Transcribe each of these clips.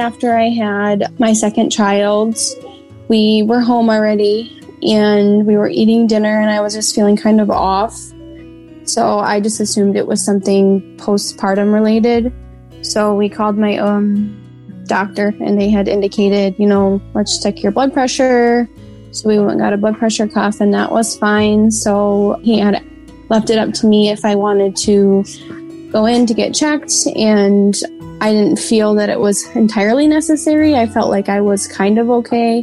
after I had my second child, we were home already and we were eating dinner, and I was just feeling kind of off. So I just assumed it was something postpartum related. So we called my um, doctor, and they had indicated, you know, let's check your blood pressure. So we went got a blood pressure cuff, and that was fine. So he had left it up to me if I wanted to go in to get checked, and I didn't feel that it was entirely necessary. I felt like I was kind of okay.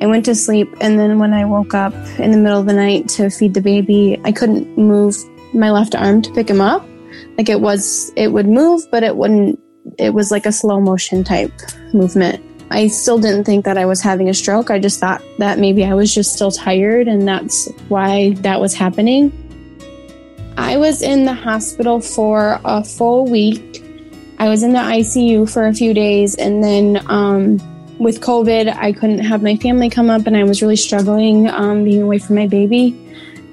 I went to sleep, and then when I woke up in the middle of the night to feed the baby, I couldn't move my left arm to pick him up. Like it was, it would move, but it wouldn't, it was like a slow motion type movement. I still didn't think that I was having a stroke. I just thought that maybe I was just still tired, and that's why that was happening. I was in the hospital for a full week. I was in the ICU for a few days, and then um, with COVID, I couldn't have my family come up, and I was really struggling um, being away from my baby.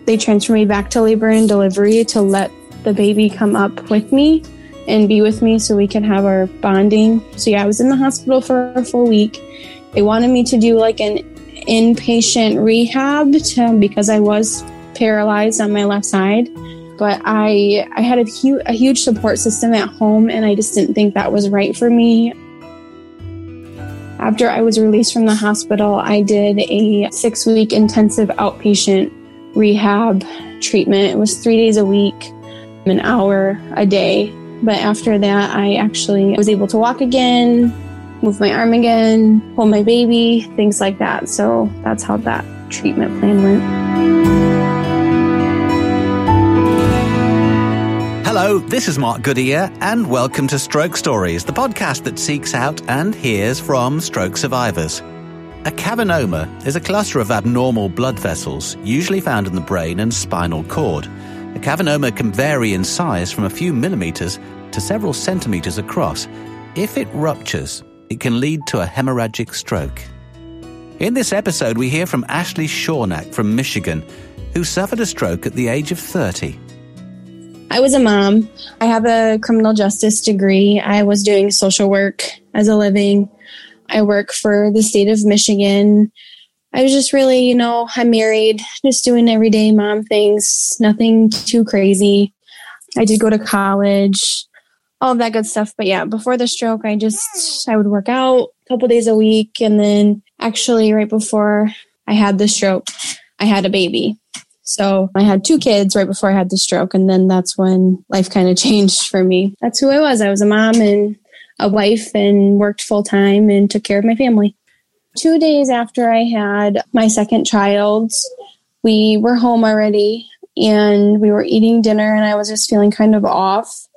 They transferred me back to labor and delivery to let the baby come up with me and be with me so we could have our bonding. So, yeah, I was in the hospital for a full week. They wanted me to do like an inpatient rehab to, because I was paralyzed on my left side. But I, I had a, hu- a huge support system at home, and I just didn't think that was right for me. After I was released from the hospital, I did a six week intensive outpatient rehab treatment. It was three days a week, an hour a day. But after that, I actually was able to walk again, move my arm again, hold my baby, things like that. So that's how that treatment plan went. Hello, this is Mark Goodyear, and welcome to Stroke Stories, the podcast that seeks out and hears from stroke survivors. A cavernoma is a cluster of abnormal blood vessels, usually found in the brain and spinal cord. A cavernoma can vary in size from a few millimeters to several centimeters across. If it ruptures, it can lead to a hemorrhagic stroke. In this episode, we hear from Ashley Shornack from Michigan, who suffered a stroke at the age of 30. I was a mom. I have a criminal justice degree. I was doing social work as a living. I work for the state of Michigan. I was just really, you know, I'm married, just doing everyday mom things, nothing too crazy. I did go to college, all of that good stuff. But yeah, before the stroke, I just, I would work out a couple days a week. And then actually, right before I had the stroke, I had a baby. So I had two kids right before I had the stroke. And then that's when life kind of changed for me. That's who I was. I was a mom and a wife and worked full time and took care of my family. Two days after I had my second child, we were home already and we were eating dinner and I was just feeling kind of off.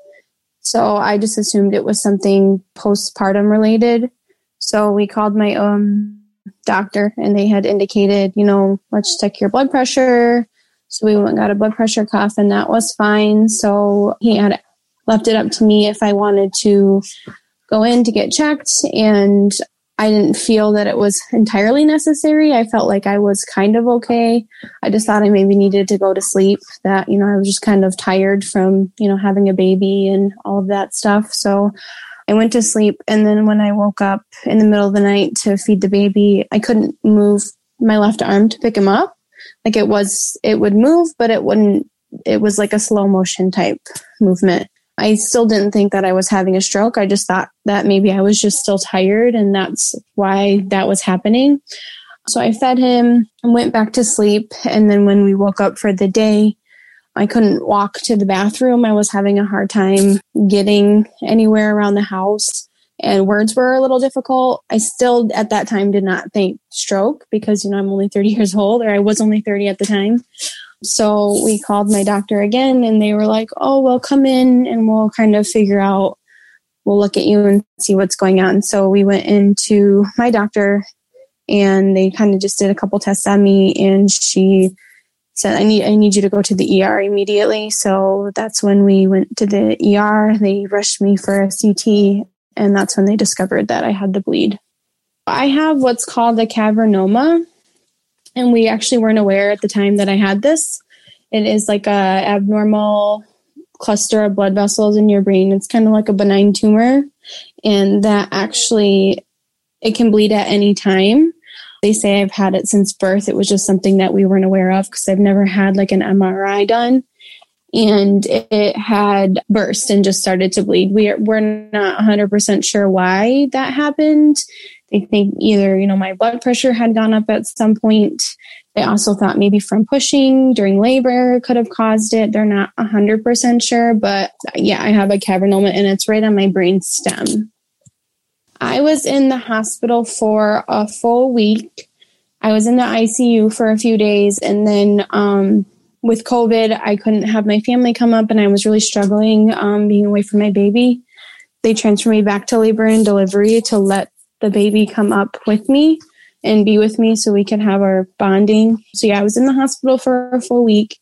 So I just assumed it was something postpartum related. So we called my um doctor and they had indicated, you know, let's check your blood pressure, so we went got a blood pressure cuff and that was fine. So he had left it up to me if I wanted to go in to get checked and I didn't feel that it was entirely necessary. I felt like I was kind of okay. I just thought I maybe needed to go to sleep, that, you know, I was just kind of tired from, you know, having a baby and all of that stuff. So I went to sleep. And then when I woke up in the middle of the night to feed the baby, I couldn't move my left arm to pick him up like it was it would move but it wouldn't it was like a slow motion type movement. I still didn't think that i was having a stroke. I just thought that maybe i was just still tired and that's why that was happening. So i fed him and went back to sleep and then when we woke up for the day I couldn't walk to the bathroom. I was having a hard time getting anywhere around the house and words were a little difficult. I still at that time did not think stroke because, you know, I'm only 30 years old or I was only 30 at the time. So we called my doctor again and they were like, oh, well, come in and we'll kind of figure out, we'll look at you and see what's going on. So we went into my doctor and they kind of just did a couple tests on me and she said, I need, I need you to go to the ER immediately. So that's when we went to the ER. They rushed me for a CT and that's when they discovered that I had the bleed. I have what's called a cavernoma, and we actually weren't aware at the time that I had this. It is like a abnormal cluster of blood vessels in your brain. It's kind of like a benign tumor, and that actually it can bleed at any time. They say I've had it since birth. It was just something that we weren't aware of because I've never had like an MRI done. And it had burst and just started to bleed. We're, we're not 100% sure why that happened. They think either, you know, my blood pressure had gone up at some point. They also thought maybe from pushing during labor could have caused it. They're not 100% sure, but yeah, I have a cavernoma and it's right on my brain stem. I was in the hospital for a full week. I was in the ICU for a few days, and then um, with COVID, I couldn't have my family come up, and I was really struggling um, being away from my baby. They transferred me back to labor and delivery to let the baby come up with me and be with me so we could have our bonding. So, yeah, I was in the hospital for a full week.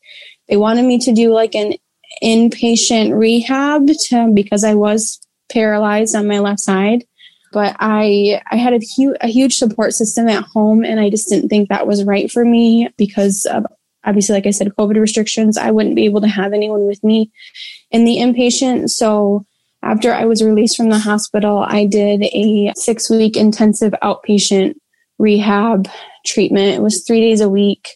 They wanted me to do like an inpatient rehab to, because I was paralyzed on my left side but I I had a huge a huge support system at home, and I just didn't think that was right for me because of obviously, like I said, COVID restrictions. I wouldn't be able to have anyone with me in the inpatient. So after I was released from the hospital, I did a six week intensive outpatient rehab treatment. It was three days a week,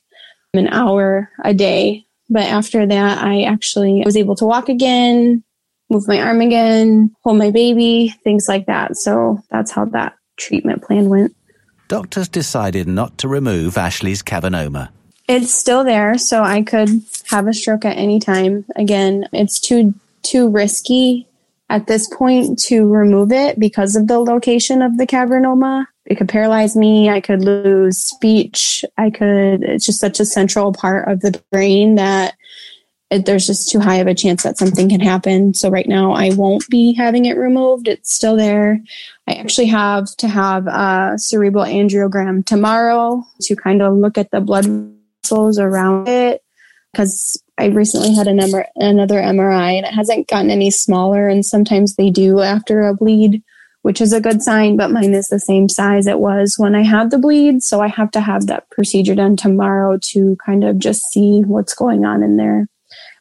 an hour a day. But after that, I actually was able to walk again, move my arm again, hold my baby, things like that. So that's how that treatment plan went. Doctors decided not to remove Ashley's cavernoma. It's still there, so I could have a stroke at any time. Again, it's too too risky at this point to remove it because of the location of the cavernoma. It could paralyze me. I could lose speech. I could, it's just such a central part of the brain that it, there's just too high of a chance that something can happen. So right now I won't be having it removed. It's still there. I actually have to have a cerebral angiogram tomorrow to kind of look at the blood vessels around it because I recently had another MRI and it hasn't gotten any smaller. And sometimes they do after a bleed, which is a good sign, but mine is the same size it was when I had the bleed. So I have to have that procedure done tomorrow to kind of just see what's going on in there.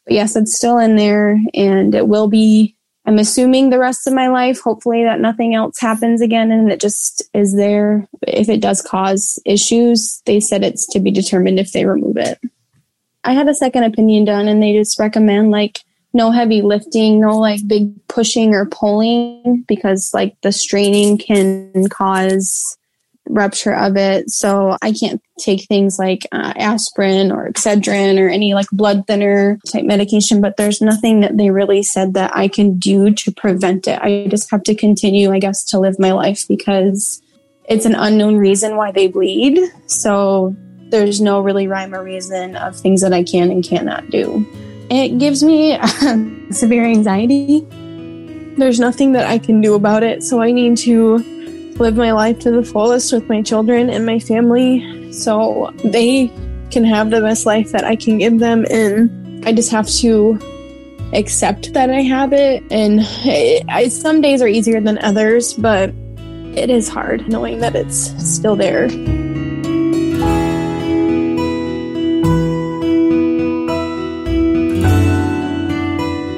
But yes, it's still in there and it will be, I'm assuming the rest of my life. Hopefully that nothing else happens again and it just is there. If it does cause issues, they said it's to be determined if they remove it. I had a second opinion done and they just recommend like no heavy lifting, no like big pushing or pulling because like the straining can cause rupture of it. So I can't take things like uh, aspirin or Excedrin or any like blood thinner type medication, but there's nothing that they really said that I can do to prevent it. I just have to continue, I guess, to live my life because it's an unknown reason why they bleed. So there's no really rhyme or reason of things that I can and cannot do. It gives me severe anxiety. There's nothing that I can do about it. So I need to live my life to the fullest with my children and my family so they can have the best life that I can give them. And I just have to accept that I have it. And it, I, some days are easier than others, but it is hard knowing that it's still there.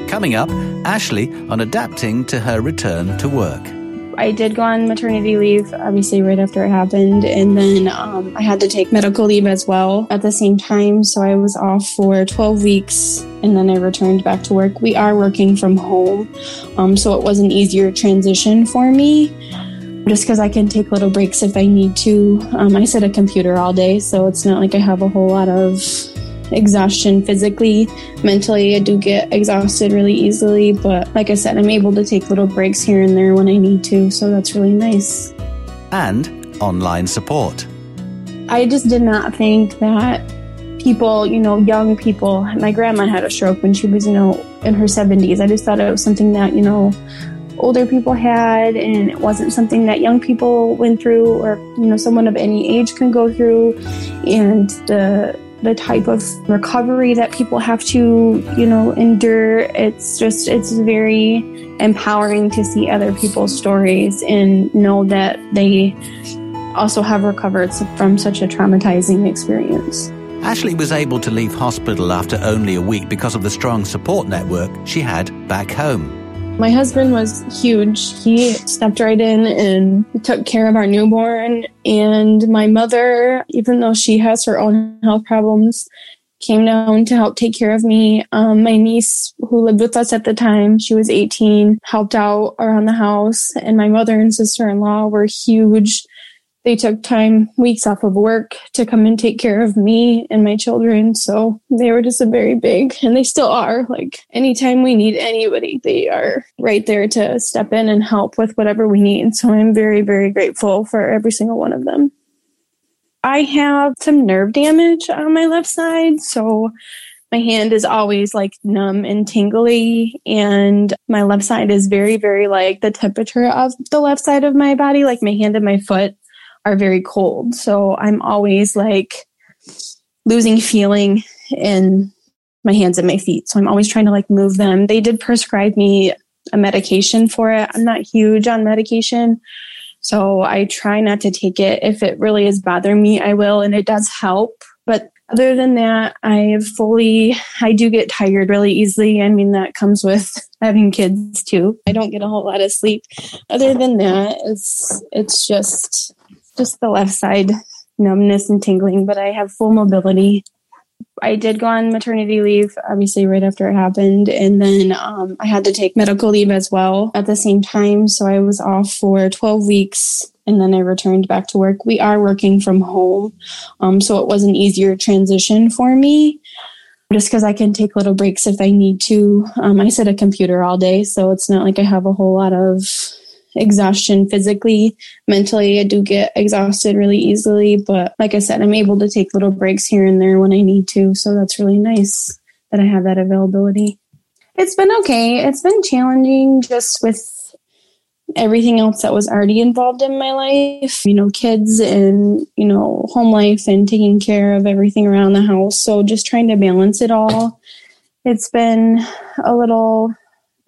Coming up, Ashley on adapting to her return to work. I did go on maternity leave, obviously, right after it happened. And then um, I had to take medical leave as well at the same time. So I was off for 12 weeks and then I returned back to work. We are working from home. Um, so it was an easier transition for me just because I can take little breaks if I need to. Um, I sit at a computer all day, so it's not like I have a whole lot of exhaustion physically. Mentally, I do get exhausted really easily, but like I said, I'm able to take little breaks here and there when I need to, so that's really nice. And online support. I just did not think that people, you know, young people, my grandma had a stroke when she was, you know, in her 70s. I just thought it was something that, you know, older people had and it wasn't something that young people went through or you know someone of any age can go through and the the type of recovery that people have to, you know, endure. It's just, it's very empowering to see other people's stories and know that they also have recovered from such a traumatizing experience. Ashley was able to leave hospital after only a week because of the strong support network she had back home. My husband was huge. He stepped right in and took care of our newborn. And my mother, even though she has her own health problems, came down to help take care of me. Um, my niece, who lived with us at the time, she was 18, helped out around the house. And my mother and sister in law were huge they took time, weeks off of work to come and take care of me and my children. So they were just a very big, and they still are. Like anytime we need anybody, they are right there to step in and help with whatever we need. So I'm very, very grateful for every single one of them. I have some nerve damage on my left side. So my hand is always like numb and tingly and my left side is very very like the temperature of the left side of my body like my hand and my foot are very cold. So I'm always like losing feeling in my hands and my feet. So I'm always trying to like move them. They did prescribe me a medication for it. I'm not huge on medication. So I try not to take it. If it really is bothering me, I will, and it does help. But other than that, I fully, I do get tired really easily. I mean, that comes with having kids too. I don't get a whole lot of sleep. Other than that, it's, it's just just the left side numbness and tingling, but I have full mobility. I did go on maternity leave, obviously, right after it happened. And then um, I had to take medical leave as well at the same time. So I was off for 12 weeks and then I returned back to work. We are working from home. Um, so it was an easier transition for me just because I can take little breaks if I need to. Um, I sit at a computer all day. So it's not like I have a whole lot of exhaustion physically. Mentally, I do get exhausted really easily. But like I said, I'm able to take little breaks here and there when I need to. So that's really nice that I have that availability. It's been okay. It's been challenging just with everything else that was already involved in my life, you know, kids and, you know, home life and taking care of everything around the house. So just trying to balance it all. It's been a little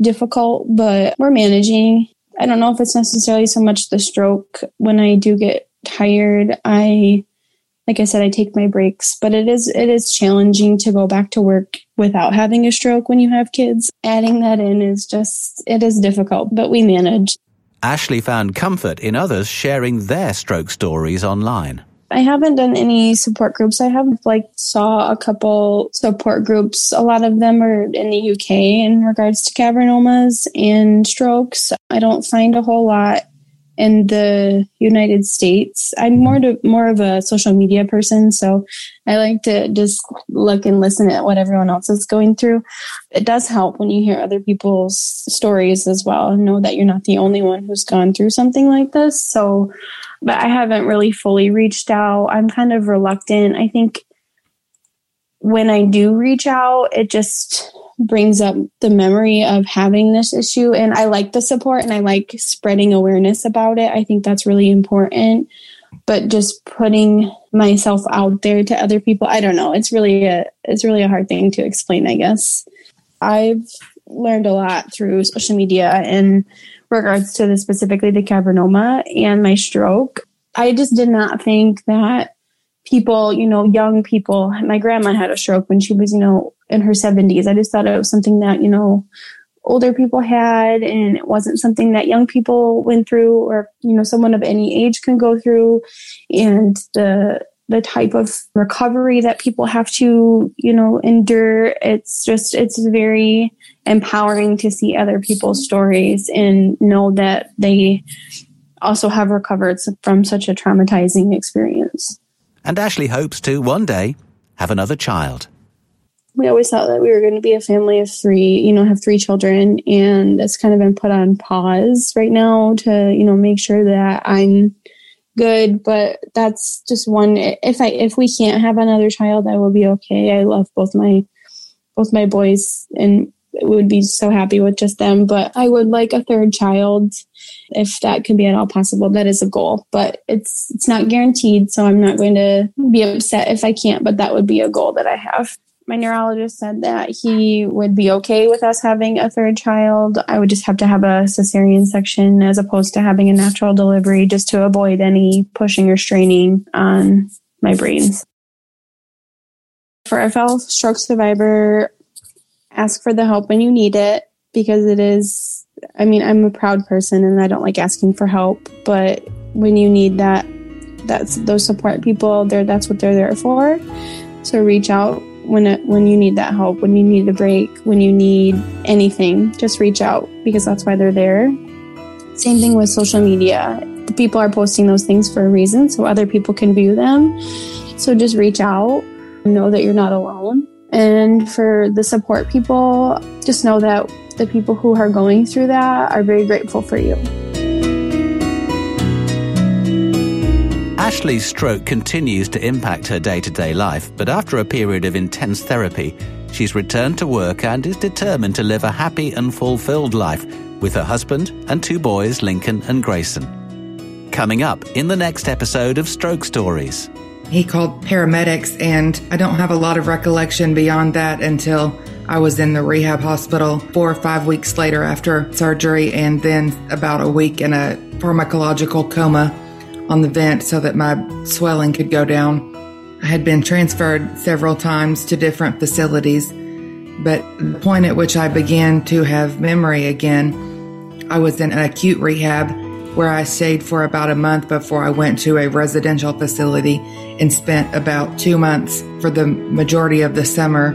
difficult, but we're managing. I don't know if it's necessarily so much the stroke. When I do get tired, I like I said, I take my breaks, but it is it is challenging to go back to work without having a stroke when you have kids. Adding that in is just it is difficult, but we manage. Ashley found comfort in others sharing their stroke stories online. I haven't done any support groups. I have like saw a couple support groups. A lot of them are in the UK in regards to cavernomas and strokes. I don't find a whole lot in the United States. I'm more to more of a social media person, so I like to just look and listen at what everyone else is going through. It does help when you hear other people's stories as well and know that you're not the only one who's gone through something like this. So but I haven't really fully reached out. I'm kind of reluctant. I think when I do reach out, it just brings up the memory of having this issue. And I like the support and I like spreading awareness about it. I think that's really important. But just putting myself out there to other people, I don't know. It's really a it's really a hard thing to explain, I guess. I've learned a lot through social media and regards to the specifically the cavernoma and my stroke. I just did not think that people, you know, young people, my grandma had a stroke when she was, you know, in her 70s. I just thought it was something that, you know, older people had and it wasn't something that young people went through or, you know, someone of any age can go through. And the the type of recovery that people have to, you know, endure. It's just, it's very empowering to see other people's stories and know that they also have recovered from such a traumatizing experience. And Ashley hopes to one day have another child. We always thought that we were going to be a family of three, you know, have three children, and it's kind of been put on pause right now to, you know, make sure that I'm good. But that's just one. If I if we can't have another child, I will be okay. I love both my both my boys, and would be so happy with just them. But I would like a third child if that could be at all possible. That is a goal, but it's it's not guaranteed. So I'm not going to be upset if I can't. But that would be a goal that I have. My neurologist said that he would be okay with us having a third child. I would just have to have a cesarean section as opposed to having a natural delivery just to avoid any pushing or straining on my brains. For a fellow stroke survivor, ask for the help when you need it because it is I mean, I'm a proud person and I don't like asking for help, but when you need that, that's those support people, they that's what they're there for. So reach out when it, when you need that help, when you need a break, when you need anything, just reach out because that's why they're there. Same thing with social media. The people are posting those things for a reason so other people can view them. So just reach out, know that you're not alone. And for the support people, just know that the people who are going through that are very grateful for you. Ashley's stroke continues to impact her day to day life, but after a period of intense therapy, she's returned to work and is determined to live a happy and fulfilled life with her husband and two boys, Lincoln and Grayson. Coming up in the next episode of Stroke Stories. He called paramedics, and I don't have a lot of recollection beyond that until I was in the rehab hospital four or five weeks later after surgery, and then about a week in a pharmacological coma on the vent so that my swelling could go down. I had been transferred several times to different facilities, but the point at which I began to have memory again, I was in an acute rehab where I stayed for about a month before I went to a residential facility and spent about two months for the majority of the summer.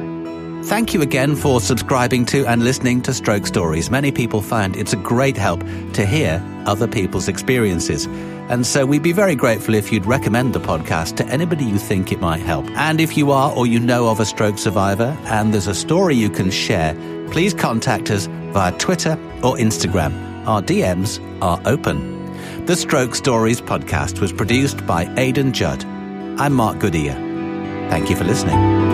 Thank you again for subscribing to and listening to Stroke Stories. Many people find it's a great help to hear other people's experiences. And so we'd be very grateful if you'd recommend the podcast to anybody you think it might help. And if you are or you know of a stroke survivor and there's a story you can share, please contact us via Twitter or Instagram. Our DMs are open. The Stroke Stories podcast was produced by Aidan Judd. I'm Mark Goodyear. Thank you for listening.